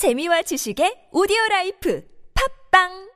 재미와 지식의 오디오 라이프 팝빵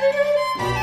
Música